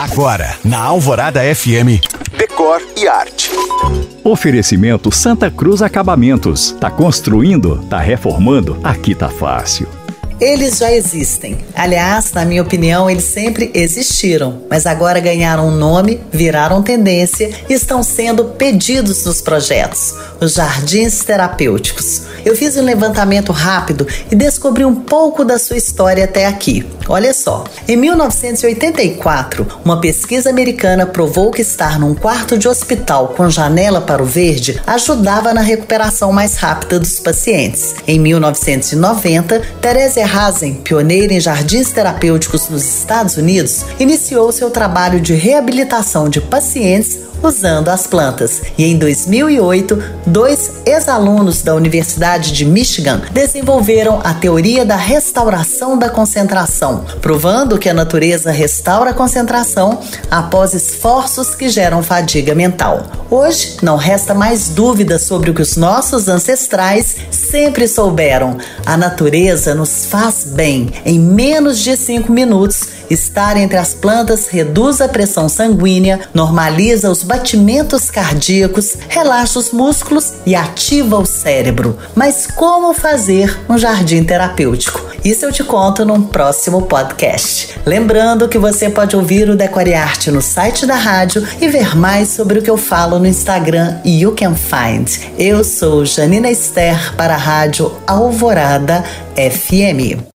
Agora, na Alvorada FM, Decor e Arte. Oferecimento Santa Cruz Acabamentos. Tá construindo? Tá reformando? Aqui tá fácil. Eles já existem. Aliás, na minha opinião, eles sempre existiram, mas agora ganharam um nome, viraram tendência e estão sendo pedidos nos projetos os jardins terapêuticos. Eu fiz um levantamento rápido e descobri um pouco da sua história até aqui. Olha só, em 1984, uma pesquisa americana provou que estar num quarto de hospital com janela para o verde ajudava na recuperação mais rápida dos pacientes. Em 1990, Therese Hazen, pioneira em jardins terapêuticos nos Estados Unidos, seu trabalho de reabilitação de pacientes usando as plantas. E em 2008, dois ex-alunos da Universidade de Michigan desenvolveram a teoria da restauração da concentração, provando que a natureza restaura a concentração após esforços que geram fadiga mental. Hoje, não resta mais dúvida sobre o que os nossos ancestrais sempre souberam: a natureza nos faz bem. Em menos de cinco minutos, estar entre as plantas reduz a pressão sanguínea, normaliza os batimentos cardíacos, relaxa os músculos e ativa o cérebro. Mas como fazer um jardim terapêutico? Isso eu te conto num próximo podcast. Lembrando que você pode ouvir o Decore Arte no site da rádio e ver mais sobre o que eu falo no Instagram You Can Find. Eu sou Janina Esther para a rádio Alvorada FM.